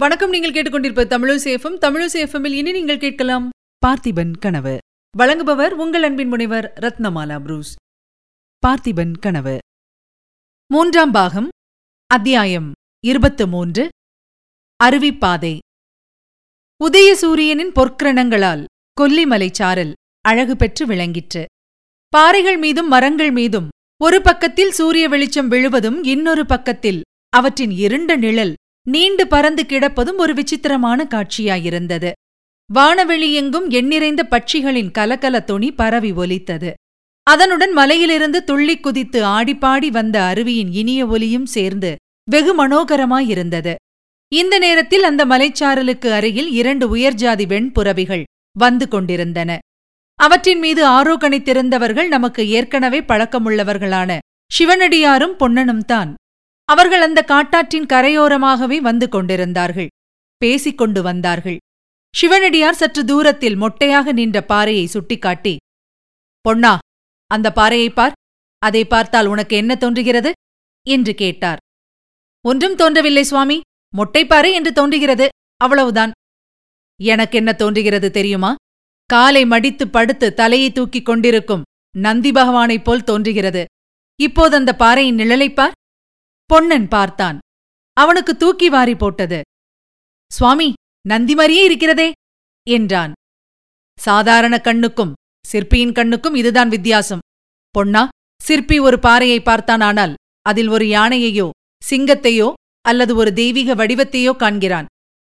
வணக்கம் நீங்கள் கேட்டுக்கொண்டிருப்ப தமிழசேஃபம் தமிழசேஃபமில் இனி நீங்கள் கேட்கலாம் பார்த்திபன் கனவு. வழங்குபவர் உங்கள் அன்பின் முனைவர் ரத்னமாலா புரூஸ். பார்த்திபன் கனவு. மூன்றாம் பாகம் அத்தியாயம் இருபத்து மூன்று அருவிப்பாதை. உதயசூரியனின் பொற்கிரணங்களால் கொல்லிமலை சாரல் அழகு பெற்று விளங்கிற்று. பாறைகள் மீதும் மரங்கள் மீதும் ஒரு பக்கத்தில் சூரிய வெளிச்சம் விழுவதும் இன்னொரு பக்கத்தில் அவற்றின் இருண்ட நிழல் நீண்டு பறந்து கிடப்பதும் ஒரு விசித்திரமான காட்சியாயிருந்தது. வானவெளியெங்கும் எண்ணிறைந்த பட்சிகளின் கலக்கல துணி பரவி ஒலித்தது. அதனுடன் மலையிலிருந்து துள்ளிக் குதித்து ஆடிப்பாடி வந்த அருவியின் இனிய ஒலியும் சேர்ந்து வெகு மனோகரமாயிருந்தது. இந்த நேரத்தில் அந்த மலைச்சாரலுக்கு அருகில் இரண்டு உயர்ஜாதி வெண்புறவிகள் வந்து கொண்டிருந்தன. அவற்றின் மீது ஆரோக்கணித்திருந்தவர்கள் நமக்கு ஏற்கனவே பழக்கமுள்ளவர்களான சிவனடியாரும் பொன்னனும் தான் அவர்கள் அந்த காட்டாற்றின் கரையோரமாகவே வந்து கொண்டிருந்தார்கள். பேசிக் கொண்டு வந்தார்கள். சிவனடியார் சற்று தூரத்தில் மொட்டையாக நின்ற பாறையை சுட்டிக்காட்டி பொன்னா அந்த பாறையைப் பார். அதை பார்த்தால் உனக்கு என்ன தோன்றுகிறது? என்று கேட்டார். ஒன்றும் தோன்றவில்லை சுவாமி. மொட்டைப்பாறை என்று தோன்றுகிறது. அவ்வளவுதான். எனக்கு என்ன தோன்றுகிறது தெரியுமா? காலை மடித்து படுத்து தலையை தூக்கிக் கொண்டிருக்கும் நந்தி பகவானைப் போல் தோன்றுகிறது. இப்போது அந்த பாறையின் நிழலைப்பார் பொன்னன் பார்த்தான். அவனுக்கு தூக்கி வாரி போட்டது. சுவாமி நந்தி மாதிரியே இருக்கிறதே! என்றான். சாதாரண கண்ணுக்கும் சிற்பியின் கண்ணுக்கும் இதுதான் வித்தியாசம். பொன்னா சிற்பி ஒரு பாறையை பார்த்தானானால் அதில் ஒரு யானையையோ சிங்கத்தையோ அல்லது ஒரு தெய்வீக வடிவத்தையோ காண்கிறான்.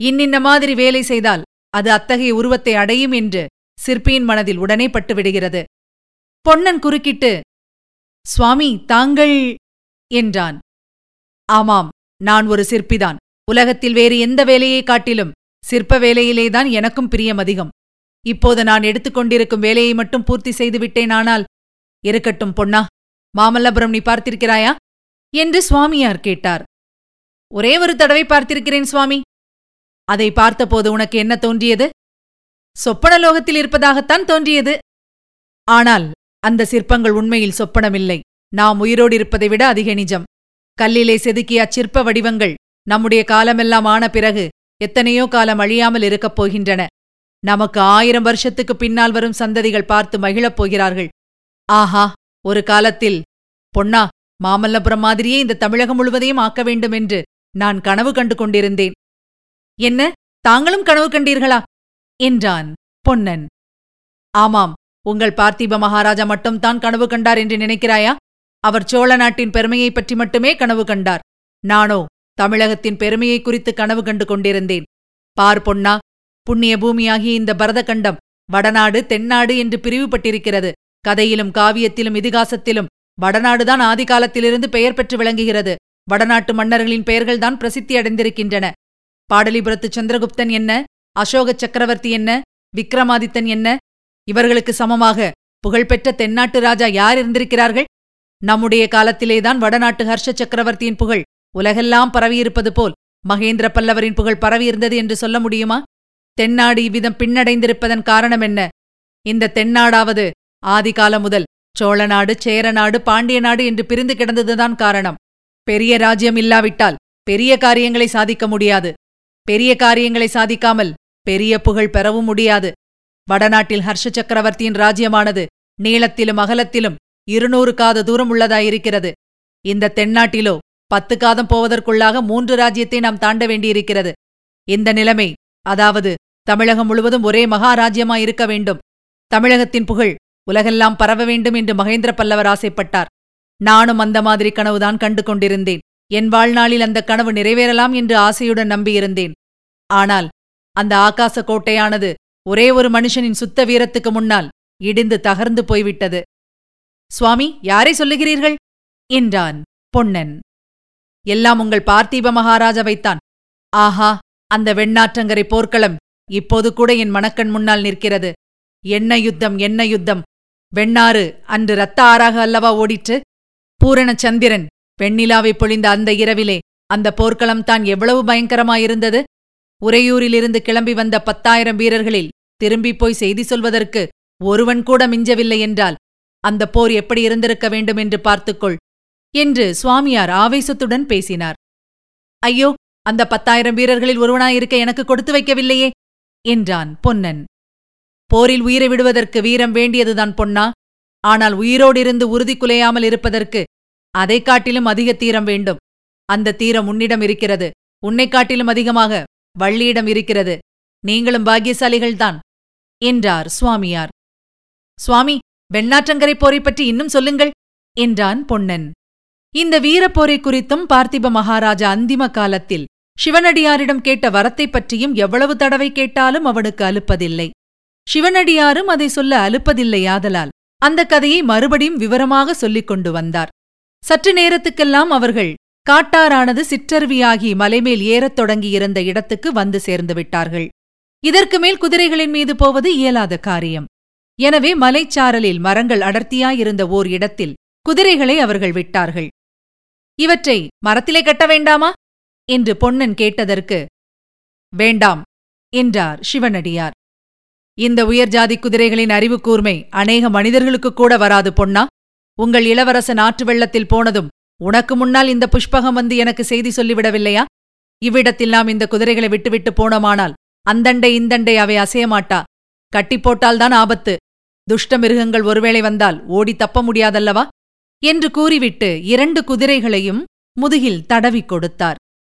இன்னின்ன மாதிரி வேலை செய்தால் அது அத்தகைய உருவத்தை அடையும் என்று சிற்பியின் மனதில் உடனே பட்டுவிடுகிறது பொன்னன் குறுக்கிட்டு சுவாமி தாங்கள் என்றான். ஆமாம் நான் ஒரு சிற்பிதான். உலகத்தில் வேறு எந்த வேலையை காட்டிலும் சிற்ப வேலையிலேதான் எனக்கும் பிரியம் அதிகம். இப்போது நான் எடுத்துக்கொண்டிருக்கும் வேலையை மட்டும் பூர்த்தி செய்து விட்டேனானால் இருக்கட்டும் பொன்னா மாமல்லபுரம் நீ பார்த்திருக்கிறாயா? என்று சுவாமியார் கேட்டார். ஒரே ஒரு தடவை பார்த்திருக்கிறேன் சுவாமி. அதை பார்த்தபோது உனக்கு என்ன தோன்றியது? சொப்பனலோகத்தில் இருப்பதாகத்தான் தோன்றியது. ஆனால் அந்த சிற்பங்கள் உண்மையில் சொப்பனமில்லை. நாம் உயிரோடு இருப்பதை விட அதிக நிஜம். கல்லிலே செதுக்கிய அச்சிற்ப வடிவங்கள் நம்முடைய காலமெல்லாம் ஆன பிறகு எத்தனையோ காலம் அழியாமல் இருக்கப் போகின்றன. நமக்கு ஆயிரம் வருஷத்துக்கு பின்னால் வரும் சந்ததிகள் பார்த்து மகிழப் போகிறார்கள். ஆஹா ஒரு காலத்தில் பொன்னா மாமல்லபுரம் மாதிரியே இந்த தமிழகம் முழுவதையும் ஆக்க வேண்டும் என்று நான் கனவு கண்டு கொண்டிருந்தேன். என்ன தாங்களும் கனவு கண்டீர்களா? என்றான் பொன்னன். ஆமாம் உங்கள் பார்த்திப மகாராஜா மட்டும்தான் கனவு கண்டார் என்று நினைக்கிறாயா? அவர் சோழ நாட்டின் பெருமையைப் பற்றி மட்டுமே கனவு கண்டார். நானோ தமிழகத்தின் பெருமையை குறித்து கனவு கண்டு கொண்டிருந்தேன். பார் பொன்னா புண்ணிய பூமியாகிய இந்த பரதகண்டம் வடநாடு தென்னாடு என்று பிரிவுபட்டிருக்கிறது. கதையிலும் காவியத்திலும் இதிகாசத்திலும் வடநாடுதான் ஆதிகாலத்திலிருந்து பெயர் பெற்று விளங்குகிறது. வடநாட்டு மன்னர்களின் பெயர்கள்தான் பிரசித்தி அடைந்திருக்கின்றன. பாடலிபுரத்து சந்திரகுப்தன் என்ன? அசோக சக்கரவர்த்தி என்ன? விக்ரமாதித்தன் என்ன? இவர்களுக்கு சமமாக புகழ்பெற்ற தென்னாட்டு ராஜா யார் இருந்திருக்கிறார்கள்? நம்முடைய காலத்திலேதான் வடநாட்டு ஹர்ஷ சக்கரவர்த்தியின் புகழ் உலகெல்லாம் பரவியிருப்பது போல் மகேந்திர பல்லவரின் புகழ் பரவியிருந்தது என்று சொல்ல முடியுமா? தென்னாடு இவ்விதம் பின்னடைந்திருப்பதன் காரணம் என்ன? இந்த தென்னாடாவது ஆதிகாலம் முதல் சோழநாடு சேரநாடு பாண்டிய நாடு என்று பிரிந்து கிடந்ததுதான் காரணம். பெரிய ராஜ்யம் இல்லாவிட்டால் பெரிய காரியங்களை சாதிக்க முடியாது. பெரிய காரியங்களை சாதிக்காமல் பெரிய புகழ் பெறவும் முடியாது. வடநாட்டில் ஹர்ஷ சக்கரவர்த்தியின் ராஜ்யமானது நீளத்திலும் அகலத்திலும் இருநூறு காத தூரம் உள்ளதாயிருக்கிறது. இந்த தென்னாட்டிலோ பத்து காதம் போவதற்குள்ளாக மூன்று ராஜ்யத்தை நாம் தாண்ட வேண்டியிருக்கிறது. இந்த நிலைமை அதாவது தமிழகம் முழுவதும் ஒரே மகாராஜ்யமாயிருக்க வேண்டும். தமிழகத்தின் புகழ் உலகெல்லாம் பரவ வேண்டும் என்று மகேந்திர பல்லவர் ஆசைப்பட்டார். நானும் அந்த மாதிரி கனவுதான் கண்டு கொண்டிருந்தேன் என் வாழ்நாளில் அந்த கனவு நிறைவேறலாம் என்று ஆசையுடன் நம்பியிருந்தேன். ஆனால் அந்த ஆகாச கோட்டையானது ஒரே ஒரு மனுஷனின் சுத்த வீரத்துக்கு முன்னால் இடிந்து தகர்ந்து போய்விட்டது. சுவாமி யாரை சொல்லுகிறீர்கள்? என்றான் பொன்னன். எல்லாம் உங்கள் பார்த்திப மகாராஜாவைத்தான். ஆஹா அந்த வெண்ணாற்றங்கரை போர்க்களம் இப்போது கூட என் மணக்கண் முன்னால் நிற்கிறது. என்ன யுத்தம் என்ன யுத்தம்? வெண்ணாறு அன்று இரத்த ஆறாக அல்லவா ஓடிற்று? பூரணச்சந்திரன் வெண்ணிலாவை பொழிந்த அந்த இரவிலே அந்த போர்க்களம் தான் எவ்வளவு பயங்கரமாயிருந்தது? உறையூரிலிருந்து கிளம்பி வந்த பத்தாயிரம் வீரர்களில் திரும்பிப் போய் செய்தி சொல்வதற்கு ஒருவன் கூட மிஞ்சவில்லை என்றால் அந்த போர் எப்படி இருந்திருக்க வேண்டும் என்று பார்த்துக்கொள் என்று சுவாமியார் ஆவேசத்துடன் பேசினார். ஐயோ அந்த பத்தாயிரம் வீரர்களில் ஒருவனாயிருக்க எனக்கு கொடுத்து வைக்கவில்லையே என்றான் பொன்னன். போரில் உயிரை விடுவதற்கு வீரம் வேண்டியதுதான் பொன்னா. ஆனால் உயிரோடிருந்து உறுதி குலையாமல் இருப்பதற்கு அதைக் காட்டிலும் அதிக தீரம் வேண்டும். அந்த தீரம் உன்னிடம் இருக்கிறது. உன்னைக் காட்டிலும் அதிகமாக வள்ளியிடம் இருக்கிறது. நீங்களும் பாக்கியசாலிகள்தான் என்றார் சுவாமியார். சுவாமி வெண்ணாற்றங்கரை போரை பற்றி இன்னும் சொல்லுங்கள் என்றான் பொன்னன். இந்த வீரப்போரை குறித்தும் பார்த்திப மகாராஜா அந்திம காலத்தில் சிவனடியாரிடம் கேட்ட வரத்தைப் பற்றியும் எவ்வளவு தடவை கேட்டாலும் அவனுக்கு அலுப்பதில்லை. சிவனடியாரும் அதை சொல்ல அலுப்பதில்லையாதலால் அந்த கதையை மறுபடியும் விவரமாக சொல்லிக் கொண்டு வந்தார். சற்று நேரத்துக்கெல்லாம் அவர்கள் காட்டாரானது சிற்றருவியாகி மலைமேல் ஏறத் தொடங்கியிருந்த இடத்துக்கு வந்து சேர்ந்து விட்டார்கள். இதற்கு மேல் குதிரைகளின் மீது போவது இயலாத காரியம். எனவே மலைச்சாரலில் மரங்கள் அடர்த்தியாயிருந்த ஓர் இடத்தில் குதிரைகளை அவர்கள் விட்டார்கள். இவற்றை மரத்திலே கட்ட வேண்டாமா? என்று பொன்னன் கேட்டதற்கு வேண்டாம் என்றார் சிவனடியார். இந்த உயர்ஜாதி குதிரைகளின் அறிவு கூர்மை அநேக மனிதர்களுக்கு கூட வராது பொன்னா. உங்கள் இளவரசன் ஆற்று வெள்ளத்தில் போனதும் உனக்கு முன்னால் இந்த புஷ்பகம் வந்து எனக்கு செய்தி சொல்லிவிடவில்லையா? இவ்விடத்தில் நாம் இந்த குதிரைகளை விட்டுவிட்டு போனோமானால் அந்தண்டை இந்தண்டை அவை அசையமாட்டா? கட்டிப் போட்டால்தான் ஆபத்து. துஷ்ட மிருகங்கள் ஒருவேளை வந்தால் ஓடி தப்ப முடியாதல்லவா? என்று கூறிவிட்டு இரண்டு குதிரைகளையும் முதுகில் தடவிக் கொடுத்தார்.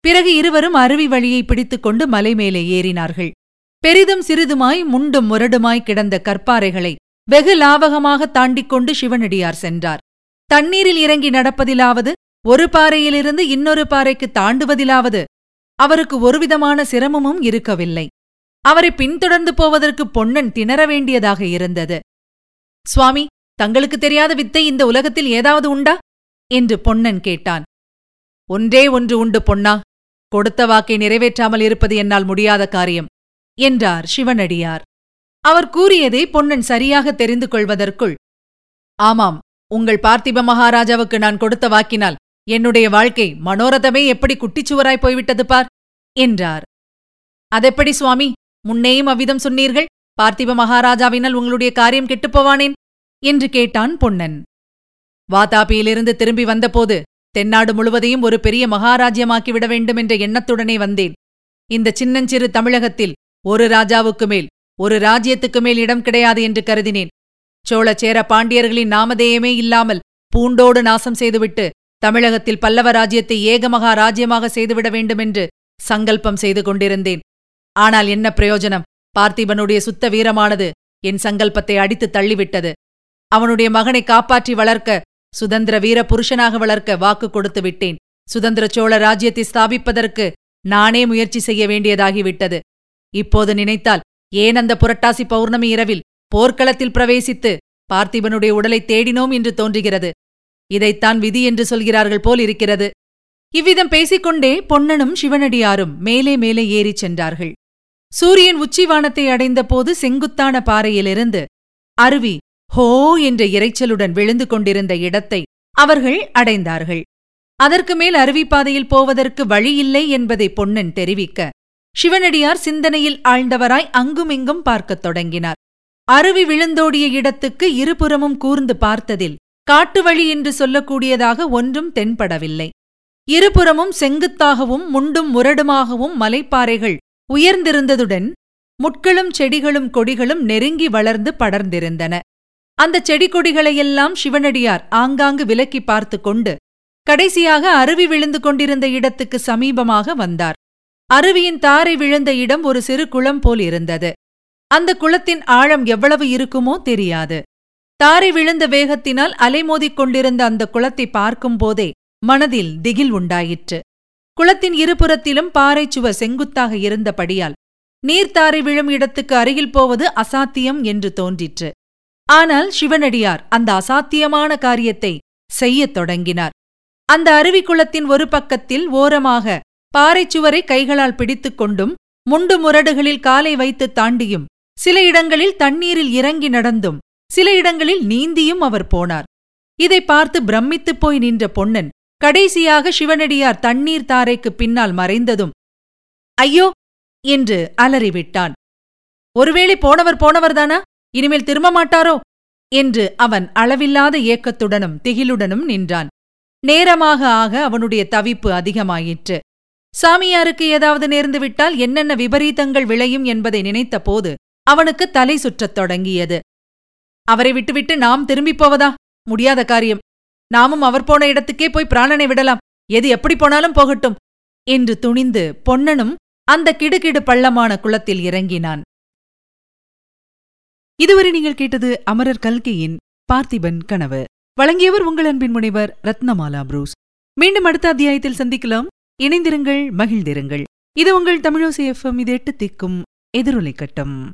பிறகு இருவரும் அருவி வழியை பிடித்துக்கொண்டு கொண்டு மலைமேலே ஏறினார்கள். பெரிதும் சிறிதுமாய் முண்டும் முரடுமாய் கிடந்த கற்பாறைகளை வெகு லாவகமாக தாண்டிக் கொண்டு சிவனடியார் சென்றார். தண்ணீரில் இறங்கி நடப்பதிலாவது ஒரு பாறையிலிருந்து இன்னொரு பாறைக்கு தாண்டுவதிலாவது அவருக்கு ஒருவிதமான சிரமமும் இருக்கவில்லை. அவரை பின்தொடர்ந்து போவதற்கு பொன்னன் திணற வேண்டியதாக இருந்தது. சுவாமி தங்களுக்கு தெரியாத வித்தை இந்த உலகத்தில் ஏதாவது உண்டா? என்று பொன்னன் கேட்டான். ஒன்றே ஒன்று உண்டு பொன்னா கொடுத்த வாக்கை நிறைவேற்றாமல் இருப்பது என்னால் முடியாத காரியம் என்றார் சிவனடியார். அவர் கூறியதை பொன்னன் சரியாக தெரிந்து கொள்வதற்குள் ஆமாம் உங்கள் பார்த்திப மகாராஜாவுக்கு நான் கொடுத்த வாக்கினால் என்னுடைய வாழ்க்கை மனோரதமே எப்படி குட்டிச்சுவராய் போய்விட்டது பார் என்றார். அதெப்படி சுவாமி முன்னேயும் அவ்விதம் சொன்னீர்கள்? பார்த்திப மகாராஜாவினால் உங்களுடைய காரியம் கெட்டுப்போவானேன்? என்று கேட்டான் பொன்னன். வாதாபியிலிருந்து திரும்பி வந்தபோது தென்னாடு முழுவதையும் ஒரு பெரிய மகாராஜ்யமாக்கிவிட வேண்டும் என்ற எண்ணத்துடனே வந்தேன். இந்த சின்னஞ்சிறு தமிழகத்தில் ஒரு ராஜாவுக்கு மேல் ஒரு ராஜ்யத்துக்கு மேல் இடம் கிடையாது என்று கருதினேன். சோழ சேர பாண்டியர்களின் நாமதேயமே இல்லாமல் பூண்டோடு நாசம் செய்துவிட்டு தமிழகத்தில் பல்லவ ராஜ்யத்தை ஏகமகா ராஜ்யமாக செய்துவிட வேண்டுமென்று சங்கல்பம் செய்து கொண்டிருந்தேன். ஆனால் என்ன பிரயோஜனம்? பார்த்திபனுடைய சுத்த வீரமானது என் சங்கல்பத்தை அடித்து தள்ளிவிட்டது. அவனுடைய மகனை காப்பாற்றி வளர்க்க சுதந்திர வீர புருஷனாக வளர்க்க வாக்கு கொடுத்து விட்டேன். சுதந்திர சோழ ராஜ்யத்தை ஸ்தாபிப்பதற்கு நானே முயற்சி செய்ய வேண்டியதாகிவிட்டது. இப்போது நினைத்தால் ஏன் அந்த புரட்டாசி பௌர்ணமி இரவில் போர்க்களத்தில் பிரவேசித்து பார்த்திபனுடைய உடலை தேடினோம் என்று தோன்றுகிறது. இதைத்தான் விதி என்று சொல்கிறார்கள் போல் இருக்கிறது. இவ்விதம் பேசிக்கொண்டே பொன்னனும் சிவனடியாரும் மேலே மேலே ஏறிச் சென்றார்கள். சூரியன் உச்சிவானத்தை அடைந்தபோது செங்குத்தான பாறையிலிருந்து அருவி ஹோ என்ற இரைச்சலுடன் விழுந்து கொண்டிருந்த இடத்தை அவர்கள் அடைந்தார்கள். அதற்கு மேல் அருவிப்பாதையில் போவதற்கு வழியில்லை என்பதை பொன்னன் தெரிவிக்க சிவனடியார் சிந்தனையில் ஆழ்ந்தவராய் அங்குமிங்கும் பார்க்கத் தொடங்கினார். அருவி விழுந்தோடிய இடத்துக்கு இருபுறமும் கூர்ந்து பார்த்ததில் காட்டு வழி என்று சொல்லக்கூடியதாக ஒன்றும் தென்படவில்லை. இருபுறமும் செங்குத்தாகவும் முண்டும் முரடுமாகவும் மலைப்பாறைகள் உயர்ந்திருந்ததுடன் முட்களும் செடிகளும் கொடிகளும் நெருங்கி வளர்ந்து படர்ந்திருந்தன. அந்த செடி கொடிகளையெல்லாம் சிவனடியார் ஆங்காங்கு விலக்கி பார்த்து கொண்டு கடைசியாக அருவி விழுந்து கொண்டிருந்த இடத்துக்கு சமீபமாக வந்தார். அருவியின் தாரை விழுந்த இடம் ஒரு சிறு குளம் போல் இருந்தது. அந்த குளத்தின் ஆழம் எவ்வளவு இருக்குமோ தெரியாது. தாரை விழுந்த வேகத்தினால் அலைமோதிக் கொண்டிருந்த அந்த குளத்தை பார்க்கும்போதே மனதில் திகில் உண்டாயிற்று. குளத்தின் இருபுறத்திலும் பாறைச் சுவர் செங்குத்தாக இருந்தபடியால் நீர்த்தாரை விழும் இடத்துக்கு அருகில் போவது அசாத்தியம் என்று தோன்றிற்று. ஆனால் சிவனடியார் அந்த அசாத்தியமான காரியத்தை செய்யத் தொடங்கினார். அந்த அருவிக்குளத்தின் ஒரு பக்கத்தில் ஓரமாக பாறைச்சுவரை கைகளால் பிடித்துக் கொண்டும் முண்டு முரடுகளில் காலை வைத்து தாண்டியும் சில இடங்களில் தண்ணீரில் இறங்கி நடந்தும் சில இடங்களில் நீந்தியும் அவர் போனார். இதை பார்த்து பிரமித்துப் போய் நின்ற பொன்னன் கடைசியாக சிவனடியார் தண்ணீர் தாரைக்கு பின்னால் மறைந்ததும் ஐயோ! என்று அலறிவிட்டான். ஒருவேளை போனவர் போனவர்தானா? இனிமேல் திரும்ப மாட்டாரோ? என்று அவன் அளவில்லாத ஏக்கத்துடனும் திகிலுடனும் நின்றான். நேரமாக ஆக அவனுடைய தவிப்பு அதிகமாயிற்று. சாமியாருக்கு ஏதாவது நேர்ந்து விட்டால் என்னென்ன விபரீதங்கள் விளையும் என்பதை நினைத்தபோது அவனுக்கு தலை சுற்றத் தொடங்கியது. அவரை விட்டுவிட்டு நாம் திரும்பிப் போவதா? முடியாத காரியம். நாமும் அவர் போன இடத்துக்கே போய் பிராணனை விடலாம். எது எப்படி போனாலும் போகட்டும். என்று துணிந்து பொன்னனும் அந்த கிடுகிடு பள்ளமான குளத்தில் இறங்கினான். இதுவரை நீங்கள் கேட்டது அமரர் கல்கியின் பார்த்திபன் கனவு. வழங்கியவர் உங்கள் அன்பின் முனைவர் ரத்னமாலா புரூஸ். மீண்டும் அடுத்த அத்தியாயத்தில் சந்திக்கலாம். இணைந்திருங்கள் மகிழ்ந்திருங்கள். இது உங்கள் தமிழோசி எஃப்எம். இது எட்டு திக்கும் எதிரொலை கட்டம்.